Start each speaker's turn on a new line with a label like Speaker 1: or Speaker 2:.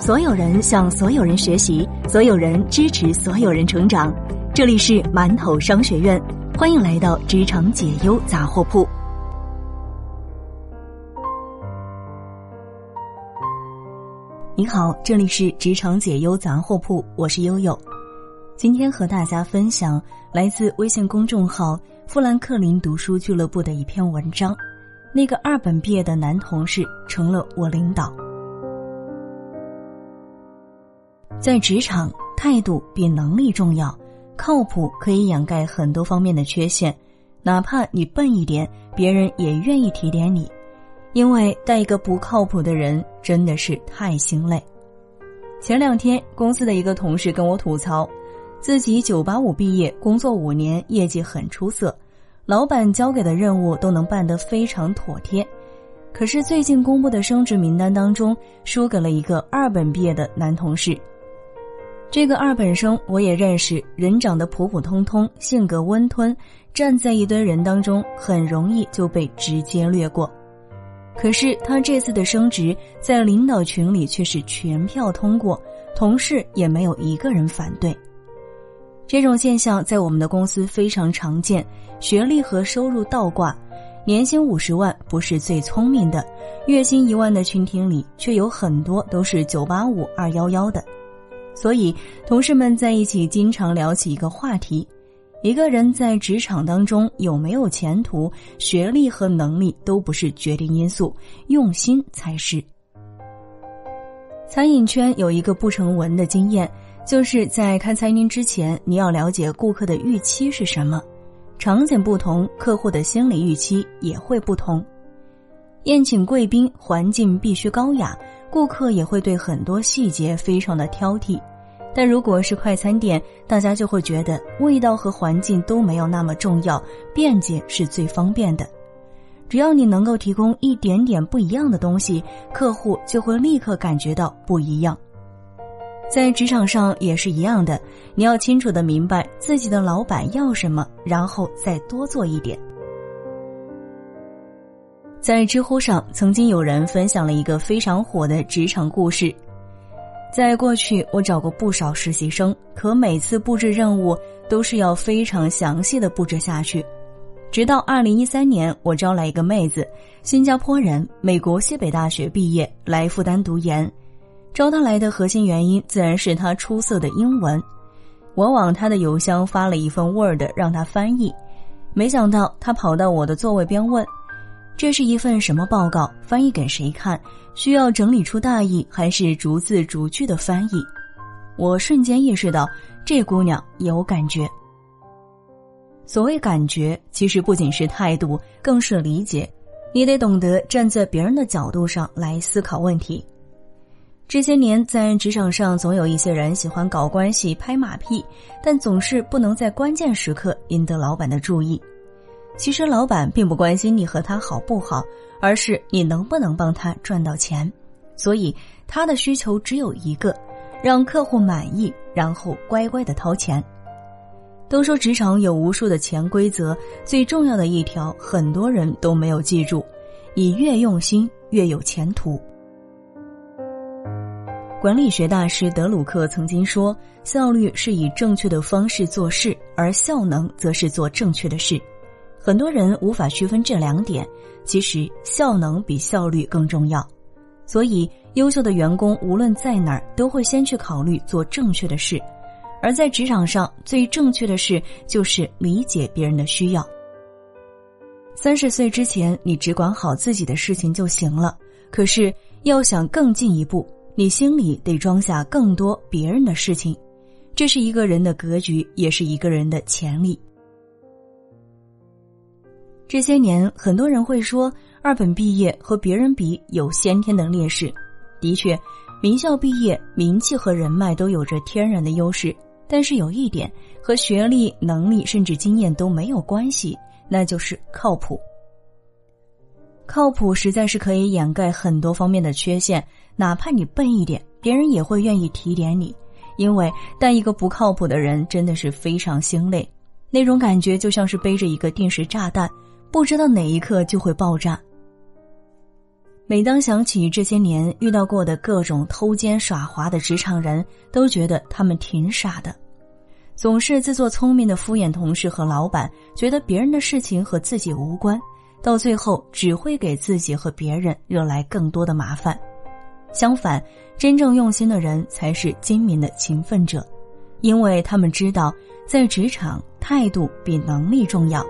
Speaker 1: 所有人向所有人学习，所有人支持所有人成长。这里是馒头商学院，欢迎来到职场解忧杂货铺。你好，这里是职场解忧杂货铺，我是悠悠。今天和大家分享来自微信公众号“富兰克林读书俱乐部”的一篇文章。那个二本毕业的男同事成了我领导。在职场，态度比能力重要，靠谱可以掩盖很多方面的缺陷，哪怕你笨一点，别人也愿意提点你。因为带一个不靠谱的人真的是太心累。前两天，公司的一个同事跟我吐槽，自己九八五毕业，工作五年，业绩很出色。老板交给的任务都能办得非常妥帖，可是最近公布的升职名单当中，输给了一个二本毕业的男同事。这个二本生我也认识，人长得普普通通，性格温吞，站在一堆人当中很容易就被直接略过。可是他这次的升职，在领导群里却是全票通过，同事也没有一个人反对。这种现象在我们的公司非常常见，学历和收入倒挂，年薪五十万不是最聪明的，月薪一万的群体里却有很多都是九八五二幺幺的，所以同事们在一起经常聊起一个话题：一个人在职场当中有没有前途，学历和能力都不是决定因素，用心才是。餐饮圈有一个不成文的经验。就是在开餐厅之前，你要了解顾客的预期是什么，场景不同，客户的心理预期也会不同。宴请贵宾，环境必须高雅，顾客也会对很多细节非常的挑剔。但如果是快餐店，大家就会觉得味道和环境都没有那么重要，便捷是最方便的。只要你能够提供一点点不一样的东西，客户就会立刻感觉到不一样。在职场上也是一样的，你要清楚的明白自己的老板要什么，然后再多做一点。在知乎上，曾经有人分享了一个非常火的职场故事。在过去，我找过不少实习生，可每次布置任务都是要非常详细的布置下去。直到二零一三年，我招来一个妹子，新加坡人，美国西北大学毕业，来复旦读研。招她来的核心原因自然是她出色的英文。我往她的邮箱发了一份 Word 让她翻译，没想到她跑到我的座位边问：“这是一份什么报告？翻译给谁看？需要整理出大意，还是逐字逐句的翻译？”我瞬间意识到，这姑娘有感觉。所谓感觉，其实不仅是态度，更是理解。你得懂得站在别人的角度上来思考问题。这些年，在职场上，总有一些人喜欢搞关系、拍马屁，但总是不能在关键时刻赢得老板的注意。其实，老板并不关心你和他好不好，而是你能不能帮他赚到钱。所以，他的需求只有一个：让客户满意，然后乖乖的掏钱。都说职场有无数的潜规则，最重要的一条，很多人都没有记住：你越用心，越有前途。管理学大师德鲁克曾经说：“效率是以正确的方式做事，而效能则是做正确的事。”很多人无法区分这两点，其实效能比效率更重要。所以，优秀的员工无论在哪儿，都会先去考虑做正确的事。而在职场上，最正确的事就是理解别人的需要。三十岁之前，你只管好自己的事情就行了。可是，要想更进一步，你心里得装下更多别人的事情，这是一个人的格局，也是一个人的潜力。这些年，很多人会说二本毕业和别人比有先天的劣势。的确，名校毕业，名气和人脉都有着天然的优势。但是有一点和学历、能力甚至经验都没有关系，那就是靠谱。靠谱实在是可以掩盖很多方面的缺陷。哪怕你笨一点，别人也会愿意提点你，因为带一个不靠谱的人真的是非常心累，那种感觉就像是背着一个定时炸弹，不知道哪一刻就会爆炸。每当想起这些年遇到过的各种偷奸耍滑的职场人，都觉得他们挺傻的，总是自作聪明的敷衍同事和老板，觉得别人的事情和自己无关，到最后只会给自己和别人惹来更多的麻烦。相反，真正用心的人才是精明的勤奋者，因为他们知道，在职场态度比能力重要。